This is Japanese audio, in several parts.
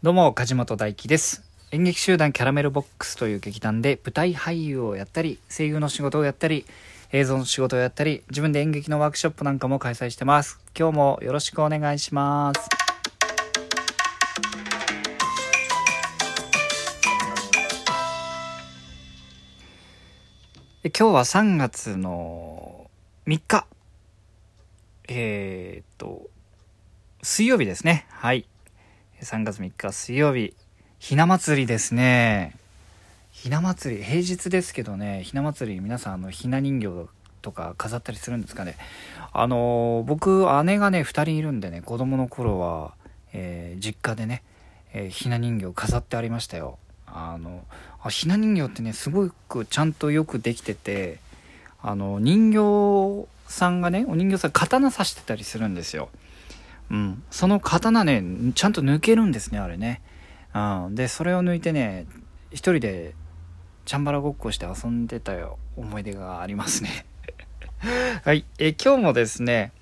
どうも、梶本大輝です。演劇集団キャラメルボックスという劇団で舞台俳優をやったり、声優の仕事をやったり、映像の仕事をやったり、自分で演劇のワークショップなんかも開催してます。今日もよろしくお願いします。今日は3月の3日。えー、っと、水曜日ですね。はい。3月3日水曜日、ひな祭りですね。ひな祭り、平日ですけどね、ひな祭り、皆さん、あの、ひな人形とか飾ったりするんですかね。あの僕、姉がね、2人いるんでね、子供の頃は、えー実家でね、えーひな人形飾ってありましたよ。あの、あひな人形ってね、すごくちゃんとよくできてて、あの、人形さんがね、お人形さん刀刺してたりするんですよ。うん、その刀ねちゃんと抜けるんですねあれね、うん、でそれを抜いてね一人でチャンバラごっこして遊んでたよ。思い出がありますね。はい。え今日もですね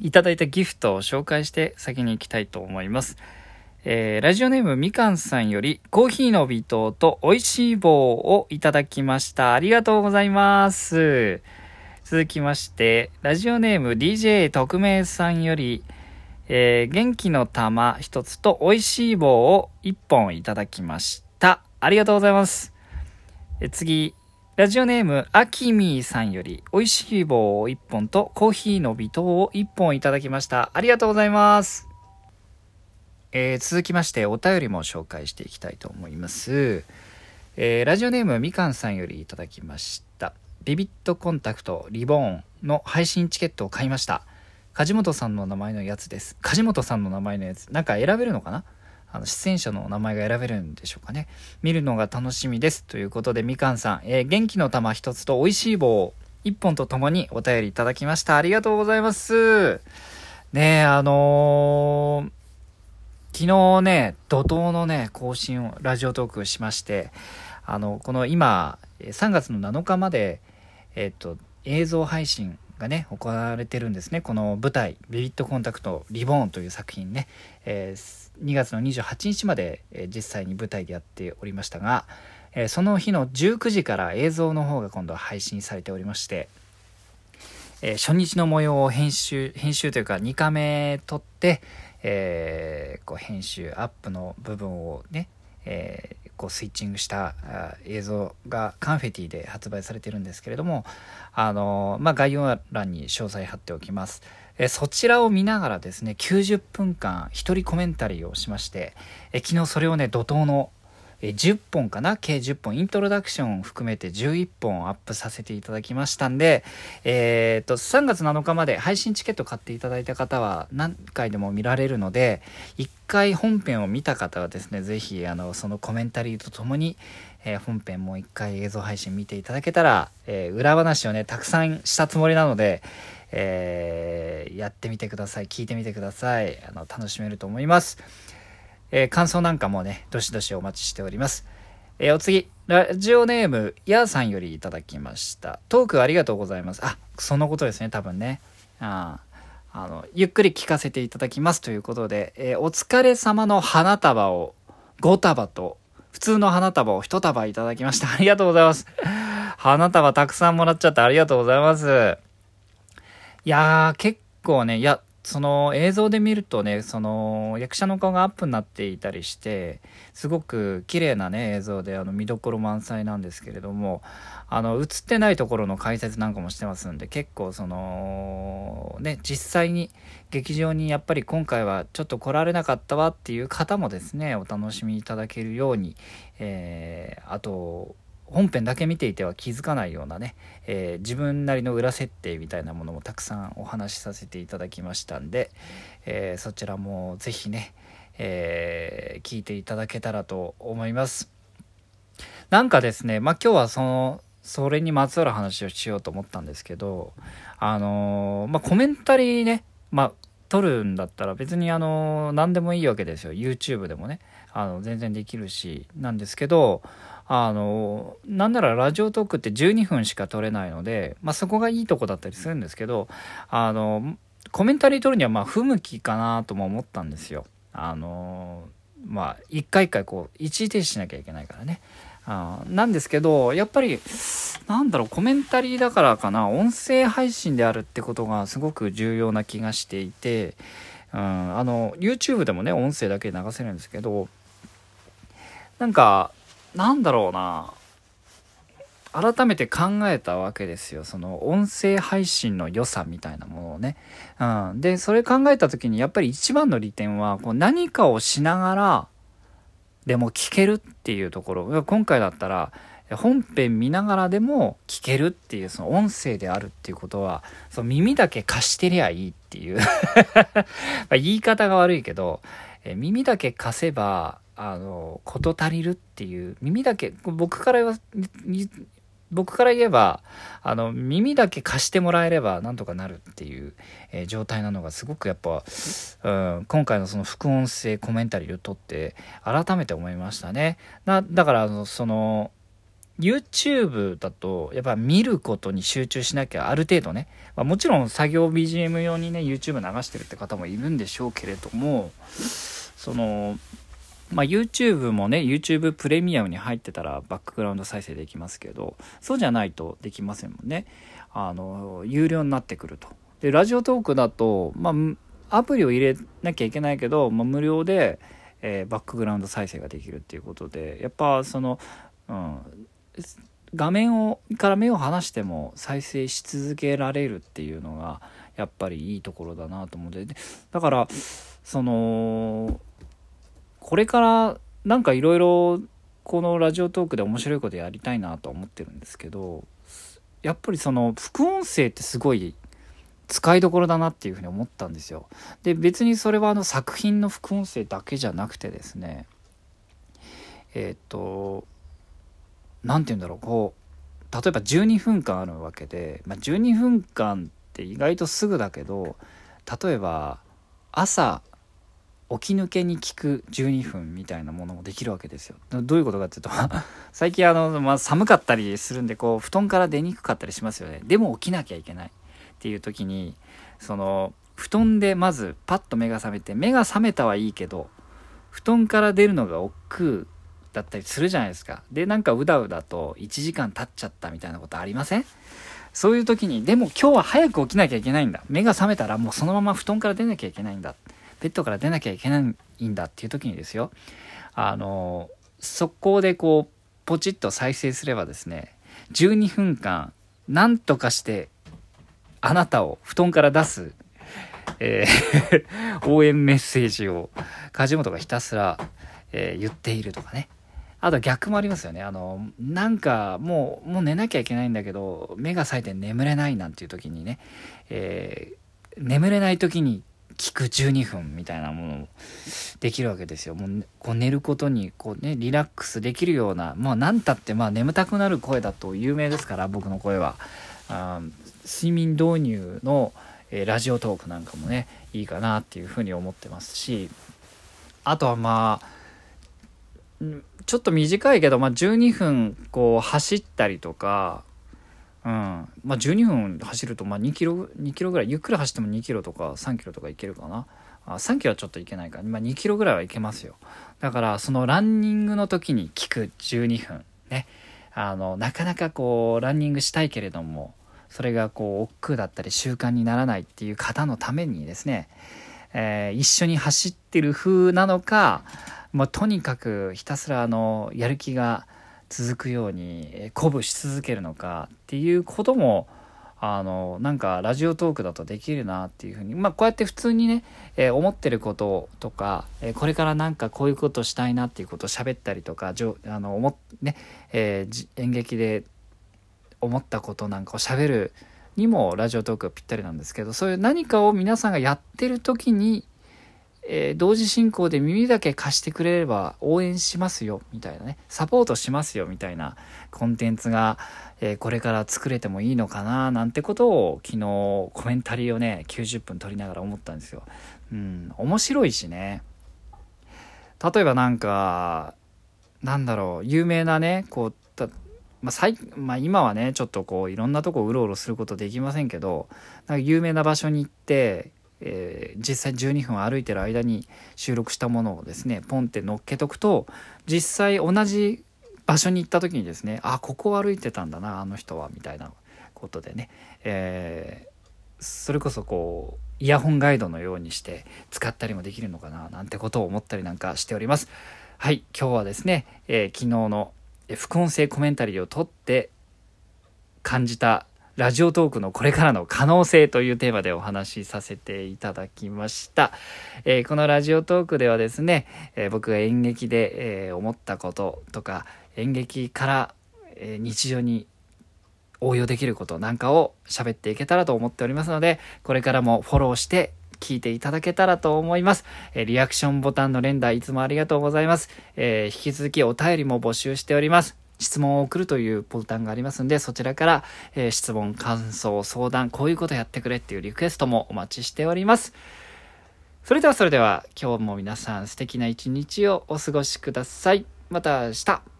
いただいたギフトを紹介して先に行きたいと思います。えーラジオネームみかんさんよりコーヒーの微糖と美味しい棒をいただきました。ありがとうございます。続きましてラジオネーム DJ 特命さんよりえー元気の玉一つと美味しい棒を一本いただきました。ありがとうございます。え次、ラジオネーム、あきみーさんより、美味しい棒を一本とコーヒーの微糖を一本いただきました。ありがとうございます。えー続きまして、お便りも紹介していきたいと思います。えーラジオネーム、みかんさんよりいただきました。ビビットコンタクトリボーンの配信チケットを買いました。梶本さんの名前のやつです。梶本さんの名前のやつ。なんか選べるのかな？あの、出演者の名前が選べるんでしょうかね。見るのが楽しみです。ということで、みかんさん、えー元気の玉一つと美味しい棒一本とともにお便りいただきました。ありがとうございます。ねえ、あのー昨日ね、怒涛のね、更新を、ラジオトークしまして、あの、この今、3月の7日まで、えっ、と、映像配信がね、行われてるんですね。この舞台、ビビットコンタクトリボーンという作品ね、えー2月の28日まで、えー実際に舞台でやっておりましたが、えーその日の19時から映像の方が今度は配信されておりまして、え初日の模様を編集、編集というか2カメ撮って、えこう編集、アップの部分をね、えこうスイッチングした映像がカンフェティで発売されてるんですけれども、あのまあ、概要欄に詳細貼っておきます。えそちらを見ながらですね、90分間一人コメンタリーをしまして、え昨日それをね、怒涛のえ10本かな？計10本イントロダクションを含めて11本アップさせていただきましたんで、えーっと3月7日まで配信チケット買っていただいた方は何回でも見られるので1回本編を見た方はですねぜひあのそのコメンタリーとともに、えー本編もう1回映像配信見ていただけたら、えー裏話をねたくさんしたつもりなので、えーやってみてください。聞いてみてください。あの楽しめると思います。えー感想なんかもね、どしどしお待ちしております。えーお次、ラジオネーム、やーさんよりいただきました。トークありがとうございます。あ、そのことですね、多分ね。ああの、ゆっくり聞かせていただきますということで、えーお疲れ様の花束を5束と、普通の花束を1束いただきました。ありがとうございます。花束たくさんもらっちゃってありがとうございます。いやー、結構ね、いや、その映像で見るとね、その役者の顔がアップになっていたりして、すごく綺麗なね、映像であの見どころ満載なんですけれども、あの、映ってないところの解説なんかもしてますんで、結構その、ね、実際に劇場にやっぱり今回はちょっと来られなかったわっていう方もですね、お楽しみいただけるように、えーあと、本編だけ見ていては気づかないようなね、えー自分なりの裏設定みたいなものもたくさんお話しさせていただきましたんで、えーそちらもぜひね、えー聞いていただけたらと思います。なんかですね、まあ今日はその、それにまつわる話をしようと思ったんですけど、あのまあコメンタリーね、まあ撮るんだったら別にあの何でもいいわけですよ。YouTube でもね、あの全然できるし、なんですけど、あのなんならラジオトークって12分しか撮れないので、まあ、そこがいいとこだったりするんですけどあのコメンタリー撮るにはまあ不向きかなとも思ったんですよ。あのまあ一回一回こう一時停止しなきゃいけないからねあなんですけどやっぱりなんだろうコメンタリーだからかな音声配信であるってことがすごく重要な気がしていて、うん、あの YouTube でもね音声だけ流せるんですけどなんかなんだろうな。改めて考えたわけですよ。その音声配信の良さみたいなものをね。うん、でそれ考えた時にやっぱり一番の利点はこう何かをしながらでも聞けるっていうところ。今回だったら本編見ながらでも聞けるっていうその音声であるっていうことはその耳だけ貸してりゃいいっていう。言い方が悪いけど耳だけ貸せばあの事足りるっていう耳だけ僕からは僕から言えばあの耳だけ貸してもらえればなんとかなるっていう、えー、状態なのがすごくやっぱ、うん、今回のその副音声コメンタリーをとって改めて思いましたね。なだからあのその YouTube だとやっぱ見ることに集中しなきゃある程度ね、まあ、もちろん作業 BGM 用にね YouTube 流してるって方もいるんでしょうけれどもそのまあ、YouTube もね YouTube プレミアムに入ってたらバックグラウンド再生できますけどそうじゃないとできませんもんね。あの有料になってくると。でラジオトークだと、まあ、アプリを入れなきゃいけないけど、まあ、無料で、えー、バックグラウンド再生ができるっていうことでやっぱその、うん、画面をから目を離しても再生し続けられるっていうのがやっぱりいいところだなと思って。だからそのこれからなんかいろいろこのラジオトークで面白いことやりたいなと思ってるんですけどやっぱりその副音声ってすごい使いどころだなっていうふうに思ったんですよ。で別にそれはあの作品の副音声だけじゃなくてですねえっ、と何て言うんだろうこう例えば12分間あるわけで、まあ、12分間って意外とすぐだけど例えば朝起き抜けに聞く12分みたいなものもできるわけですよ。どういうことかっていうと 最近あの、まあ、寒かったりするんでこう布団から出にくかったりしますよね。でも起きなきゃいけないっていう時にその布団でまずパッと目が覚めて目が覚めたはいいけど布団から出るのが億劫だったりするじゃないですか。でなんかうだうだと1時間経っちゃったみたいなことありません？そういう時にでも今日は早く起きなきゃいけないんだ目が覚めたらもうそのまま布団から出なきゃいけないんだベッドから出なきゃいけないんだっていう時にですよあの速攻でこうポチッと再生すればですね12分間何とかしてあなたを布団から出す、えー 応援メッセージを梶本がひたすら、えー、言っているとかねあと逆もありますよね。あの、なんかもう、もう寝なきゃいけないんだけど、目が冴えて眠れないなんていう時にね、えー、眠れない時に聞く12分みたいなものもできるわけですよ。もうこう寝ることにこうねリラックスできるようなまあ何たってまあ眠たくなる声だと有名ですから僕の声はあ睡眠導入の、えー、ラジオトークなんかもねいいかなっていうふうに思ってますしあとはまあちょっと短いけど、まあ、12分こう走ったりとかうん、まあ12分走るとまあ2キロ2キロぐらいゆっくり走っても2キロとか3キロとかいけるかな。あ3キロはちょっといけないか。ら、まあ、2キロぐらいはいけますよ。だからそのランニングの時に聞く12分。ね。あのなかなかこうランニングしたいけれどもそれがこう億劫だったり習慣にならないっていう方のためにですね、えー、一緒に走ってる風なのかもうとにかくひたすらあのやる気が続くように鼓舞し続けるのかっていうこともあのなんかラジオトークだとできるなっていうふうにまあこうやって普通にね、えー、思ってることとか、えー、これからなんかこういうことしたいなっていうことを喋ったりとかじょあの思ね、えー、演劇で思ったことなんかを喋るにもラジオトークはぴったりなんですけどそういう何かを皆さんがやってる時にえー、同時進行で耳だけ貸してくれれば応援しますよみたいなねサポートしますよみたいなコンテンツが、えー、これから作れてもいいのかななんてことを昨日コメンタリーをね90分撮りながら思ったんですよ。うん、面白いしね例えばなんかなんだろう有名なねこうまあ、最まあ、今はねちょっとこういろんなとこうろうろすることできませんけどなんか有名な場所に行ってえー、実際12分歩いてる間に収録したものをですねポンって乗っけとくと実際同じ場所に行った時にですねあここを歩いてたんだなあの人はみたいなことでね、えー、それこそこうイヤホンガイドのようにして使ったりもできるのかななんてことを思ったりなんかしております。はい今日はですね、えー、昨日の副音声コメンタリーを取って感じたラジオトークのこれからの可能性というテーマでお話しさせていただきました。えー、このラジオトークではですね、えー、僕が演劇で、えー、思ったこととか、演劇から、え日常に応用できることなんかを喋っていけたらと思っておりますので、これからもフォローして聞いていただけたらと思います。えリアクションボタンの連打いつもありがとうございます。え引き続きお便りも募集しております。質問を送るというボタンがありますんで、そちらから、えー、質問、感想、相談、こういうことやってくれっていうリクエストもお待ちしております。それではそれでは今日も皆さん素敵な一日をお過ごしください。また明日。